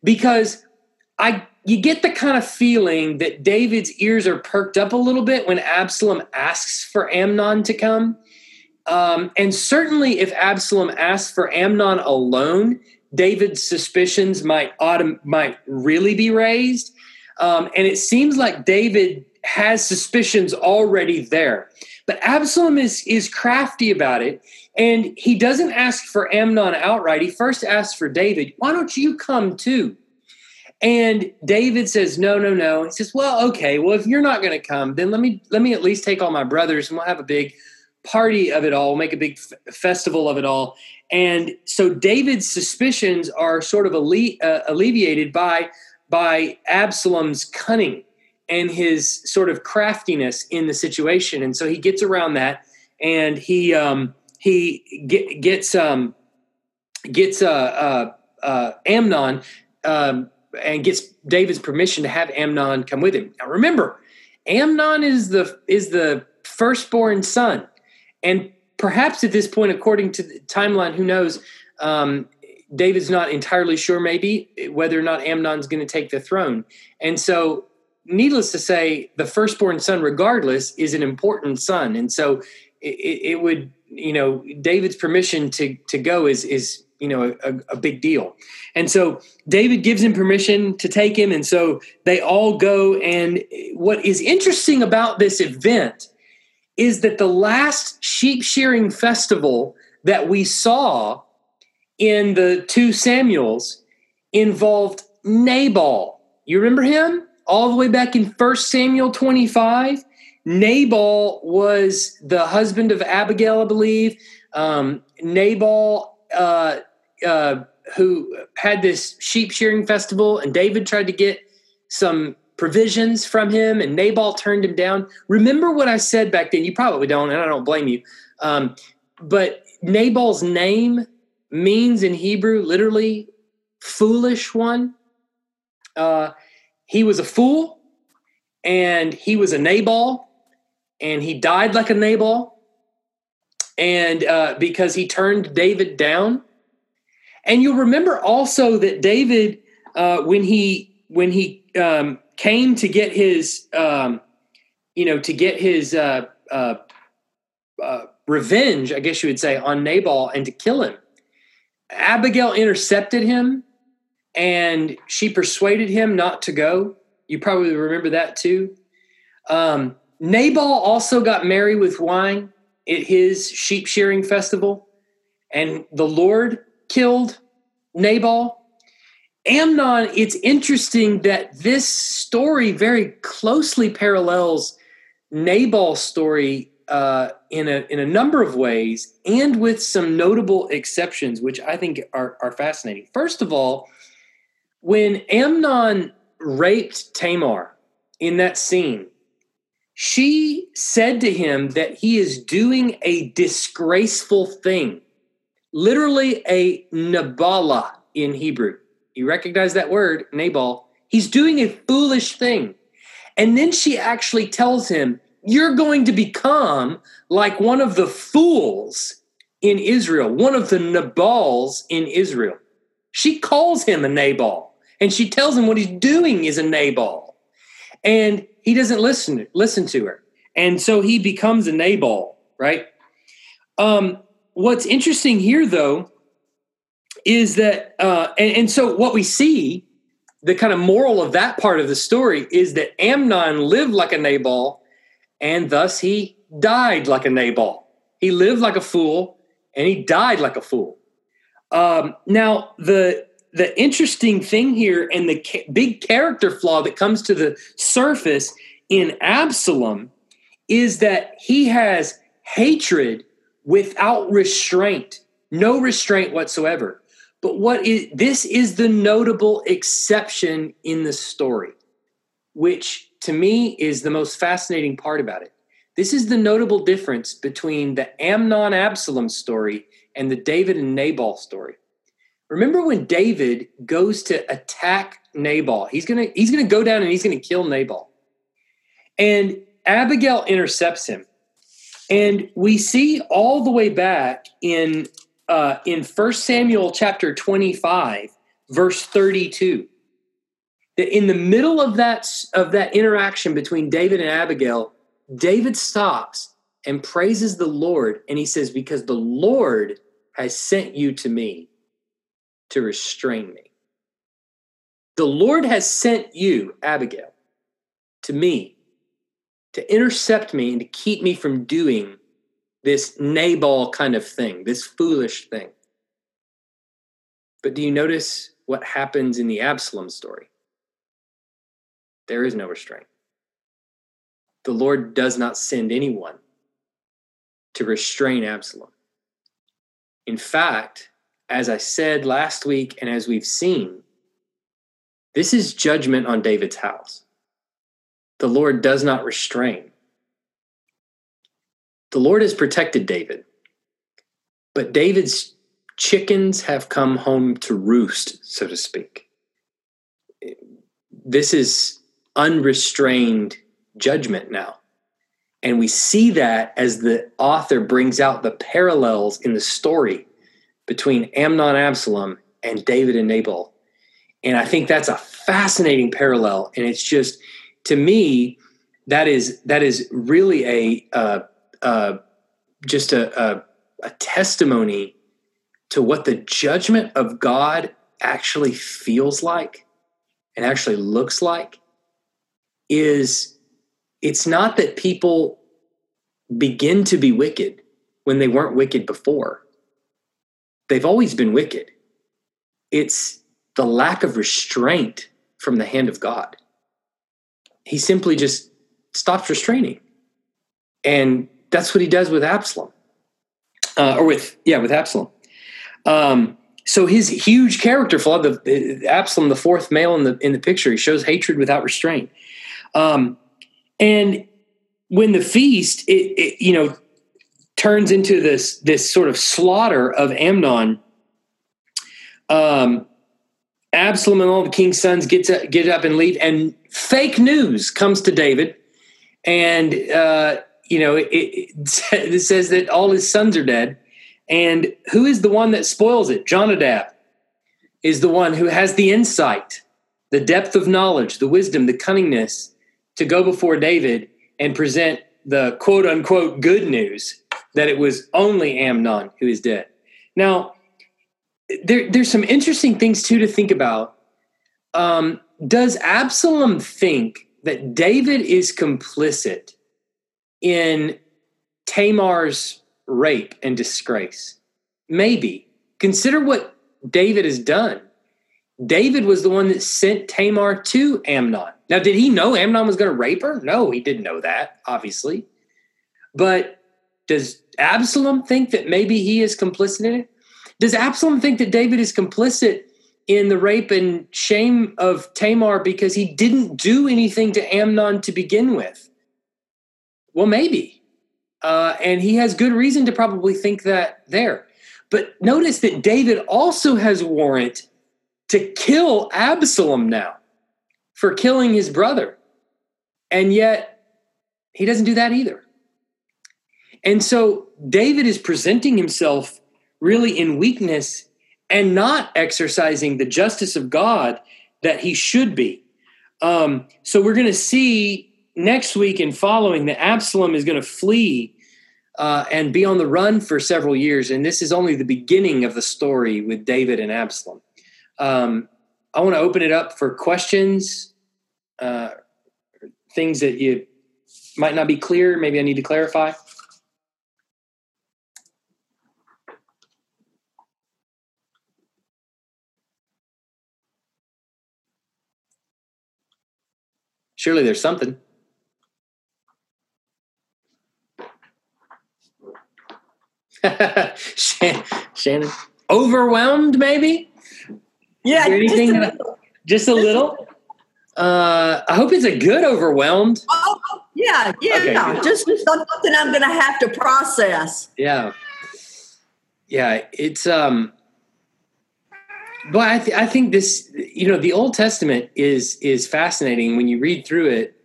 Because I you get the kind of feeling that David's ears are perked up a little bit when Absalom asks for Amnon to come. Um, and certainly, if Absalom asks for Amnon alone, David's suspicions might autom- might really be raised. Um, and it seems like David has suspicions already there. But Absalom is is crafty about it, and he doesn't ask for Amnon outright. He first asks for David. Why don't you come too? And David says, "No, no, no." He says, "Well, okay. Well, if you're not going to come, then let me let me at least take all my brothers, and we'll have a big party of it all. We'll make a big f- festival of it all." And so David's suspicions are sort of alle- uh, alleviated by by Absalom's cunning and his sort of craftiness in the situation. And so he gets around that, and he um, he get, gets um, gets uh, uh, uh, Amnon um, and gets David's permission to have Amnon come with him. Now remember, Amnon is the is the firstborn son, and perhaps at this point, according to the timeline, who knows? Um, David's not entirely sure, maybe whether or not Amnon's going to take the throne, and so needless to say, the firstborn son, regardless, is an important son, and so it, it would, you know, David's permission to to go is is you know a, a, big deal. And so david gives him permission to take him and so they all go. And what is interesting about this event is that the last sheep shearing festival that we saw in the two samuels involved nabal. You remember him? All the way back in 1 samuel 25 nabal was the husband of abigail i believe. Um, nabal uh, uh, who had this sheep shearing festival, and David tried to get some provisions from him, and Nabal turned him down. Remember what I said back then? You probably don't, and I don't blame you. Um, but Nabal's name means in Hebrew literally foolish one. Uh, he was a fool, and he was a Nabal, and he died like a Nabal and uh, because he turned David down. And you'll remember also that David, uh, when he when he um, came to get his, um, you know, to get his uh, uh, uh, revenge, I guess you would say, on Nabal and to kill him, Abigail intercepted him, and she persuaded him not to go. You probably remember that too. Um, Nabal also got merry with wine at his sheep shearing festival, and the Lord killed Nabal. Amnon, it's interesting that this story very closely parallels Nabal's story uh, in a in a number of ways, and with some notable exceptions, which I think are are fascinating. First of all, when Amnon raped Tamar in that scene, she said to him that he is doing a disgraceful thing, literally a Nabala in Hebrew. You recognize that word, Nabal. He's doing a foolish thing. And then she actually tells him, You're going to become like one of the fools in Israel, one of the Nabals in Israel. She calls him a Nabal, and she tells him what he's doing is a Nabal. And he doesn't listen listen to her, and so he becomes a Nabal, right? Um, what's interesting here, though, is that, uh, and, and so what we see, the kind of moral of that part of the story is that Amnon lived like a Nabal, and thus he died like a Nabal. He lived like a fool, and he died like a fool. Um, now, the the interesting thing here and the ca- big character flaw that comes to the surface in Absalom is that he has hatred without restraint, no restraint whatsoever. But what is this is the notable exception in the story, which to me is the most fascinating part about it. This is the notable difference between the Amnon Absalom story and the David and Nabal story. Remember when David goes to attack Nabal? He's gonna he's gonna go down and he's gonna kill Nabal. And Abigail intercepts him. And we see all the way back in uh, in 1 Samuel chapter 25, verse 32, that in the middle of that of that interaction between David and Abigail, David stops and praises the Lord, and he says, Because the Lord has sent you to me to restrain me. The Lord has sent you, Abigail, to me to intercept me and to keep me from doing this Nabal kind of thing, this foolish thing. But do you notice what happens in the Absalom story? There is no restraint. The Lord does not send anyone to restrain Absalom. In fact, as I said last week, and as we've seen, this is judgment on David's house. The Lord does not restrain. The Lord has protected David, but David's chickens have come home to roost, so to speak. This is unrestrained judgment now. And we see that as the author brings out the parallels in the story between Amnon Absalom and David and Nabal. And I think that's a fascinating parallel. And it's just, to me, that is that is really a uh, uh, just a, a, a testimony to what the judgment of God actually feels like and actually looks like is it's not that people begin to be wicked when they weren't wicked before. They've always been wicked. It's the lack of restraint from the hand of God. He simply just stops restraining. And that's what he does with Absalom. Uh, or with, yeah, with Absalom. Um, so his huge character flaw, the, Absalom, the fourth male in the in the picture, he shows hatred without restraint. Um, and when the feast, it, it, you know, turns into this this sort of slaughter of Amnon, um, Absalom and all the king's sons get to, get up and leave, and fake news comes to David, and uh, you know it, it, says that all his sons are dead, and who is the one that spoils it? Jonadab is the one who has the insight, the depth of knowledge, the wisdom, the cunningness to go before David and present the quote unquote good news that it was only Amnon who is dead. Now, there, there's some interesting things too to think about. Um, does Absalom think that David is complicit in Tamar's rape and disgrace? Maybe. Consider what David has done. David was the one that sent Tamar to Amnon. Now, did he know Amnon was going to rape her? No, he didn't know that, obviously. But does Absalom think that maybe he is complicit in it? Does Absalom think that David is complicit in the rape and shame of Tamar because he didn't do anything to Amnon to begin with? Well, maybe. Uh, and he has good reason to probably think that there. But notice that David also has warrant to kill Absalom now for killing his brother. And yet, he doesn't do that either. And so, David is presenting himself really in weakness and not exercising the justice of God that he should be. Um, so, we're going to see next week and following that Absalom is going to flee uh, and be on the run for several years. And this is only the beginning of the story with David and Absalom. Um, I want to open it up for questions, uh, things that you might not be clear. Maybe I need to clarify. Surely there's something. Shannon, overwhelmed maybe? Yeah, anything just a little. Just a little? Uh, I hope it's a good overwhelmed. Oh, yeah, yeah, okay, yeah. Just something I'm going to have to process. Yeah, yeah. It's um, but I, th- I think this, you know, the Old Testament is is fascinating when you read through it.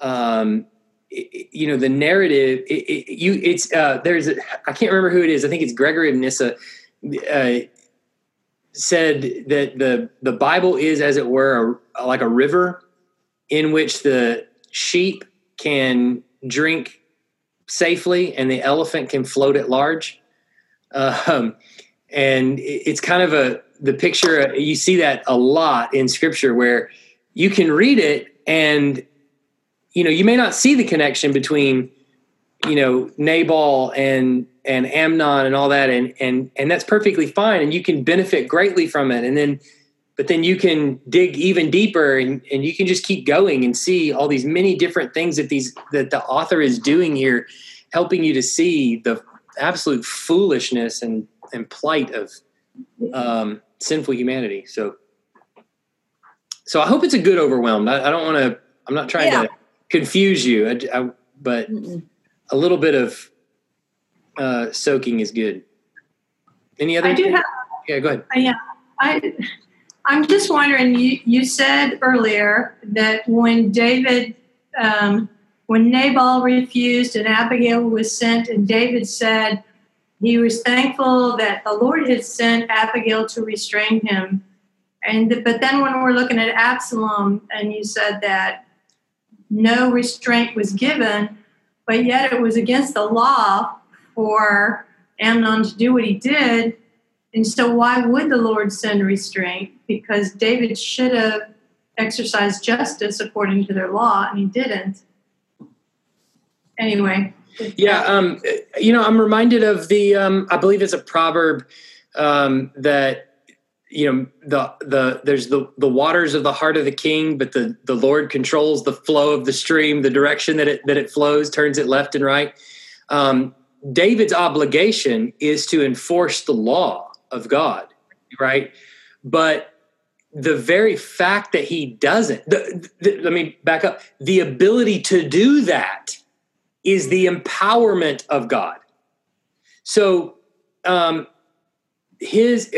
Um, it, you know, the narrative. It, it, you, it's uh, there's a, I can't remember who it is. I think it's Gregory of Nyssa. Uh, said that the the Bible is, as it were, a, like a river in which the sheep can drink safely and the elephant can float at large. Um, and it's kind of a the picture you see that a lot in scripture where you can read it and you know you may not see the connection between you know Nabal and and Amnon and all that, and and and that's perfectly fine, and you can benefit greatly from it. And then, but then you can dig even deeper, and and you can just keep going and see all these many different things that these that the author is doing here, helping you to see the absolute foolishness and and plight of um, sinful humanity. So, so I hope it's a good overwhelmed. I, I don't want to. I'm not trying yeah. to confuse you, I, I, but. Mm-mm a little bit of uh, soaking is good. Any other? I do have. Yeah, go ahead. Yeah, I. I'm just wondering. You you said earlier that when David, um, when Nabal refused and Abigail was sent, and David said he was thankful that the Lord had sent Abigail to restrain him. And but then when we're looking at Absalom, and you said that no restraint was given, but yet it was against the law for Amnon to do what he did. And so, why would the Lord send restraint? Because David should have exercised justice according to their law, and he didn't. Anyway. Yeah, um, you know, I'm reminded of the, um, I believe it's a proverb um, that you know the the there's the the waters of the heart of the king but the the lord controls the flow of the stream the direction that it that it flows turns it left and right. Um, david's obligation is to enforce the law of god right? But the very fact that he doesn't the, the, let me back up. The ability to do that is the empowerment of god. So um his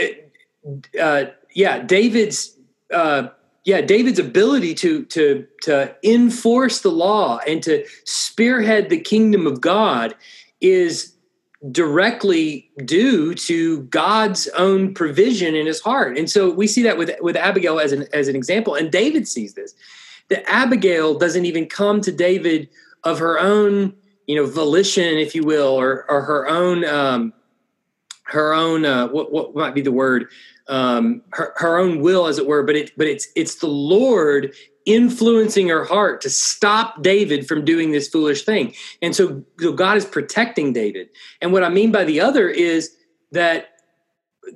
uh, yeah, David's uh, yeah David's ability to to to enforce the law and to spearhead the kingdom of God is directly due to God's own provision in his heart. And so we see that with with Abigail as an as an example and David sees this. That Abigail doesn't even come to David of her own, you know, volition if you will or or her own um her own uh, what what might be the word um, her, her own will, as it were. But it but it's it's the Lord influencing her heart to stop David from doing this foolish thing. And so, so God is protecting David. And what I mean by the other is that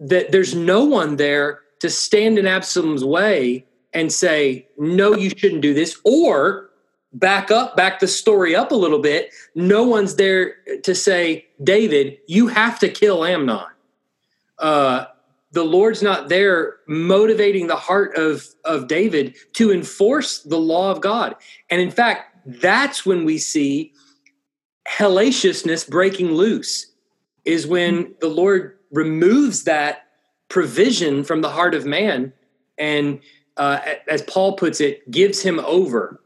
that there's no one there to stand in Absalom's way and say, no, you shouldn't do this, or back up, back the story up a little bit. No one's there to say, David, you have to kill Amnon. Uh, the Lord's not there motivating the heart of, of David to enforce the law of God. And in fact, that's when we see hellaciousness breaking loose, is when the Lord removes that provision from the heart of man and, uh, as Paul puts it, gives him over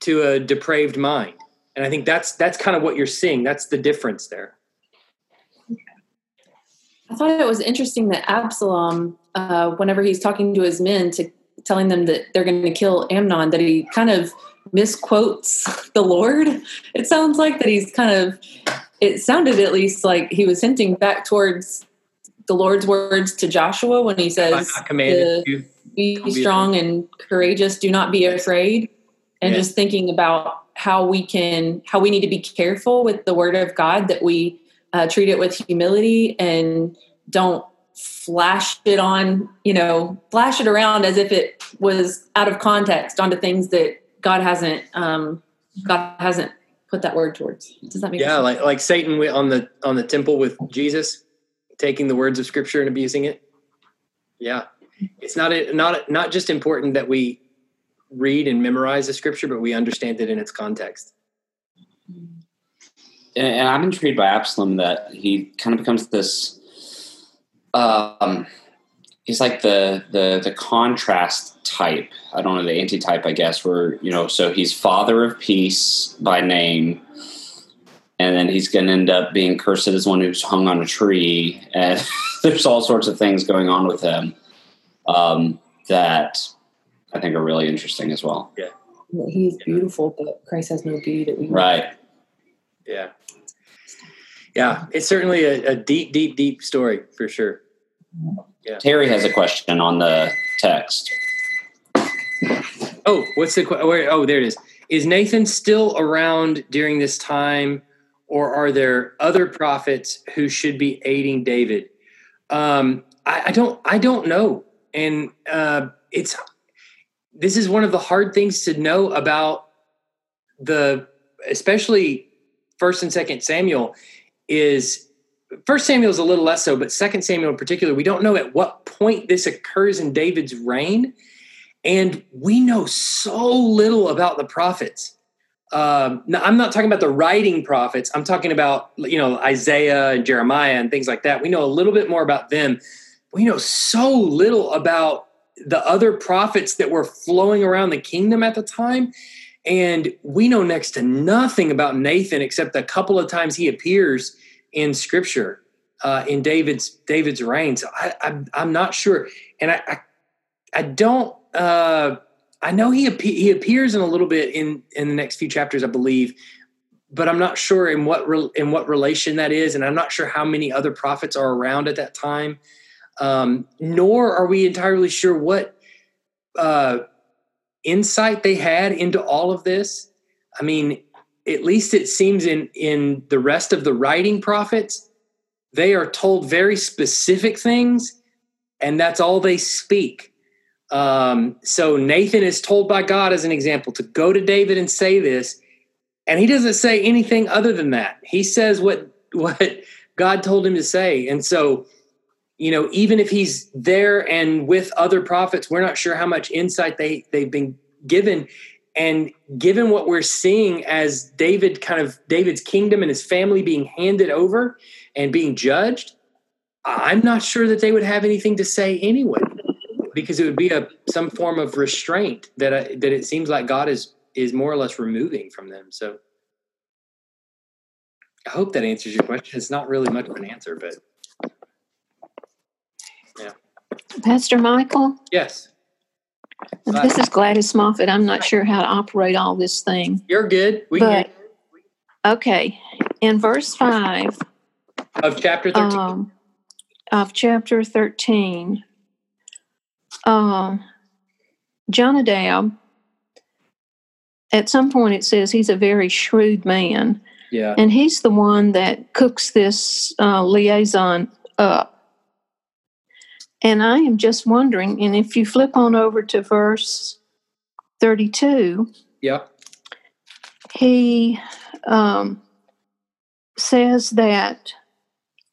to a depraved mind. And I think that's that's kind of what you're seeing. That's the difference there. I thought it was interesting that Absalom, uh, whenever he's talking to his men to telling them that they're going to kill Amnon, that he kind of misquotes the Lord. It sounds like that he's kind of. It sounded at least like he was hinting back towards the Lord's words to Joshua when he says, to "Be strong and courageous. Do not be afraid." And yeah. just thinking about how we can, how we need to be careful with the Word of God that we uh, treat it with humility and don't flash it on, you know, flash it around as if it was out of context onto things that God hasn't, um, God hasn't put that word towards. Does that make yeah, sense? like like Satan on the on the temple with Jesus, taking the words of Scripture and abusing it. Yeah, it's not a, not not just important that we read and memorize the Scripture, but we understand it in its context. And I'm intrigued by Absalom that he kind of becomes this. Um, he's like the the the contrast type. I don't know the antitype, I guess. Where you know, so he's father of peace by name, and then he's going to end up being cursed as one who's hung on a tree, and there's all sorts of things going on with him um, that I think are really interesting as well. Yeah, he's beautiful, but Christ has no beauty that we right. Yeah, yeah, it's certainly a, a deep, deep, deep story for sure. Yeah. Terry has a question on the text. Oh, what's the where? Oh, there it is. Is Nathan still around during this time, or are there other prophets who should be aiding David? Um, I, I don't. I don't know, and uh, it's this is one of the hard things to know about the, especially First and Second Samuel is First Samuel is a little less so, but Second Samuel in particular, we don't know at what point this occurs in David's reign, and we know so little about the prophets. um, no, I'm not talking about the writing prophets. I'm talking about you know Isaiah and Jeremiah and things like that. We know a little bit more about them. We know so little about the other prophets that were flowing around the kingdom at the time. And we know next to nothing about Nathan except a couple of times he appears in Scripture uh, in David's David's reign. So I, I, am not sure, and I I, I don't. Uh, I know he he appears in a little bit in in the next few chapters, I believe, but I'm not sure in what re, in what relation that is, and I'm not sure how many other prophets are around at that time. Um, nor are we entirely sure what uh, insight they had into all of this. I mean, at least it seems in in the rest of the writing prophets, they are told very specific things, and that's all they speak um, so Nathan is told by God, as an example, to go to David and say this, and he doesn't say anything other than that. He says what what God told him to say, and so you know, even if he's there and with other prophets, we're not sure how much insight they they've been given. And given what we're seeing as David kind of David's kingdom and his family being handed over and being judged, I'm not sure that they would have anything to say anyway because it would be a some form of restraint that I, that it seems like God is is more or less removing from them. So I hope that answers your question. It's not really much of an answer, but. Pastor Michael? Yes. This is Gladys Moffat. I'm not sure how to operate all this thing. You're good. We but, okay. In verse 5 of chapter 13. Um, of chapter 13, um, Jonadab, at some point it says he's a very shrewd man. Yeah. And he's the one that cooks this uh, liaison up. And I am just wondering, and if you flip on over to verse 32, yeah. he um, says that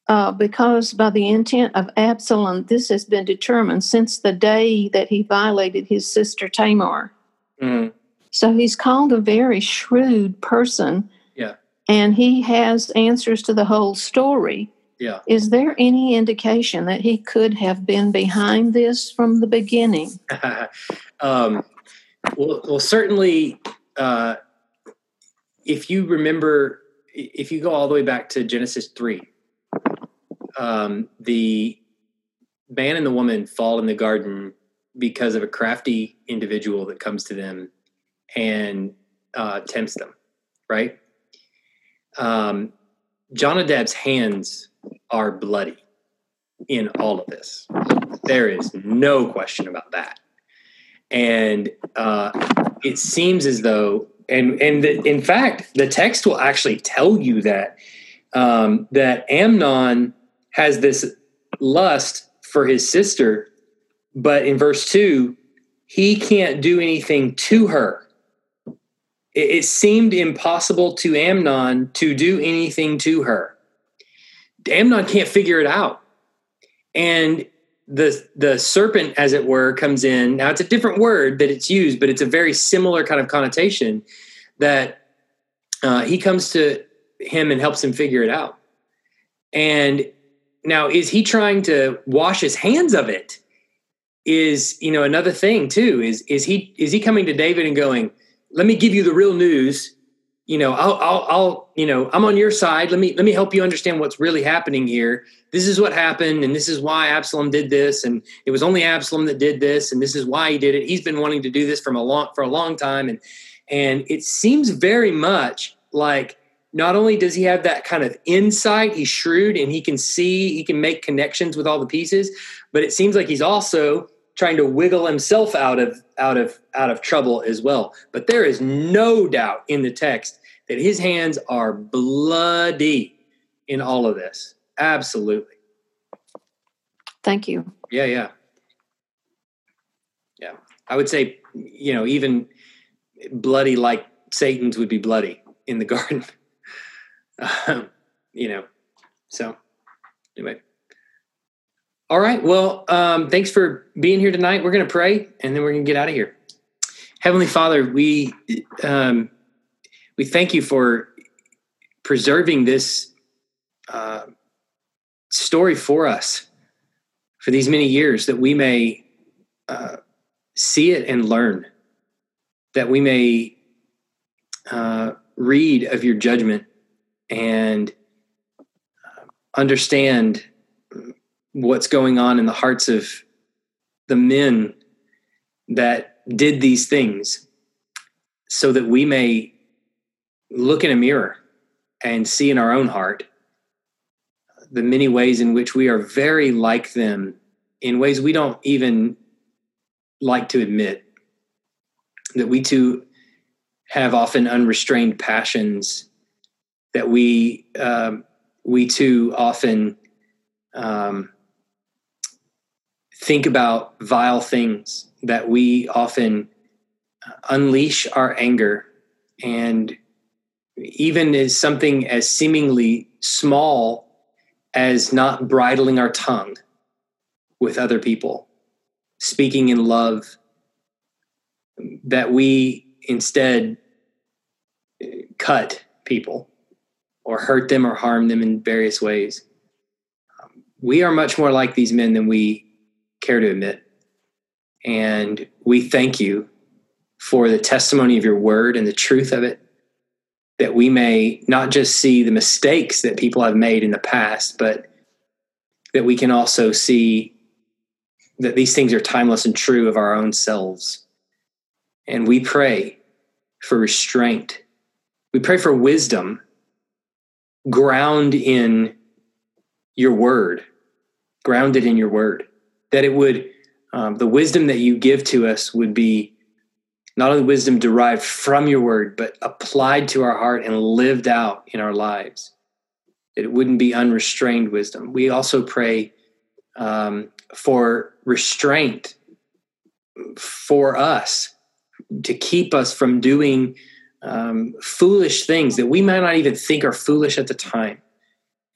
uh, because by the intent of Absalom, this has been determined since the day that he violated his sister Tamar. Mm-hmm. So he's called a very shrewd person. Yeah. And he has answers to the whole story. Yeah. Is there any indication that he could have been behind this from the beginning? um, well, well, certainly, uh, if you remember, if you go all the way back to Genesis 3, um, the man and the woman fall in the garden because of a crafty individual that comes to them and uh, tempts them, right? Um, Jonadab's hands are bloody in all of this. There is no question about that. And uh, it seems as though, and and the, in fact, the text will actually tell you that um, that Amnon has this lust for his sister, but in verse 2, he can't do anything to her. It, it seemed impossible to Amnon to do anything to her. Amnon can't figure it out. And the the serpent, as it were, comes in. Now it's a different word that it's used, but it's a very similar kind of connotation that uh, he comes to him and helps him figure it out. And now, is he trying to wash his hands of it? Is you know another thing too? Is is he is he coming to David and going, "Let me give you the real news." You know, I'll, I'll, I'll, you know, I'm on your side. Let me, let me help you understand what's really happening here. This is what happened, and this is why Absalom did this, and it was only Absalom that did this, and this is why he did it. He's been wanting to do this from a long, for a long time, and, and it seems very much like not only does he have that kind of insight, he's shrewd and he can see, he can make connections with all the pieces, but it seems like he's also trying to wiggle himself out of out of out of trouble as well. But there is no doubt in the text that his hands are bloody in all of this. Absolutely. Thank you. Yeah, yeah. Yeah. I would say, you know, even bloody like Satan's would be bloody in the garden. Um, you know, so anyway. All right. Well, um, thanks for being here tonight. We're going to pray and then we're going to get out of here. Heavenly Father, we um, we thank you for preserving this uh, story for us for these many years that we may uh, see it and learn, that we may uh, read of your judgment and uh, understand what's going on in the hearts of the men that did these things so that we may look in a mirror and see in our own heart the many ways in which we are very like them in ways we don't even like to admit. That we too have often unrestrained passions that we um, we too often um, think about vile things that we often unleash our anger and even as something as seemingly small as not bridling our tongue with other people speaking in love that we instead uh, cut people or hurt them or harm them in various ways um, we are much more like these men than we care to admit. And we thank you for the testimony of your word and the truth of it, that we may not just see the mistakes that people have made in the past, but that we can also see that these things are timeless and true of our own selves. And we pray for restraint. We pray for wisdom ground in your word, grounded in your word that it would um, the wisdom that you give to us would be not only wisdom derived from your word but applied to our heart and lived out in our lives. It wouldn't be unrestrained wisdom. We also pray um, for restraint for us to keep us from doing um, foolish things that we might not even think are foolish at the time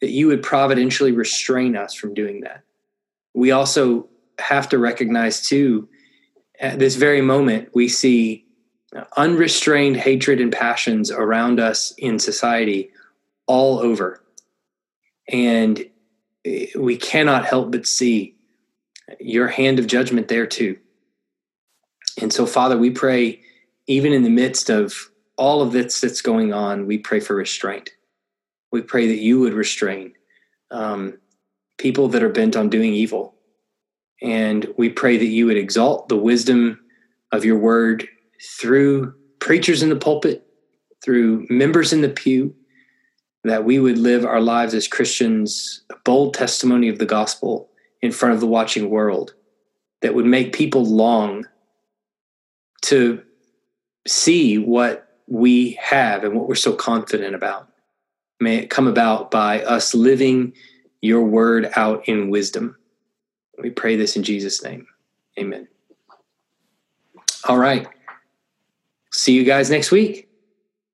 that you would providentially restrain us from doing that. We also have to recognize too at this very moment we see unrestrained hatred and passions around us in society all over. And we cannot help but see your hand of judgment there too. And so father we pray even in the midst of all of this that's going on we pray for restraint. We pray that you would restrain um, people that are bent on doing evil and we pray that you would exalt the wisdom of your word through preachers in the pulpit, through members in the pew, that we would live our lives as Christians, a bold testimony of the gospel in front of the watching world that would make people long to see what we have and what we're so confident about. May it come about by us living your word out in wisdom. We pray this in Jesus' name. Amen. All right. See you guys next week.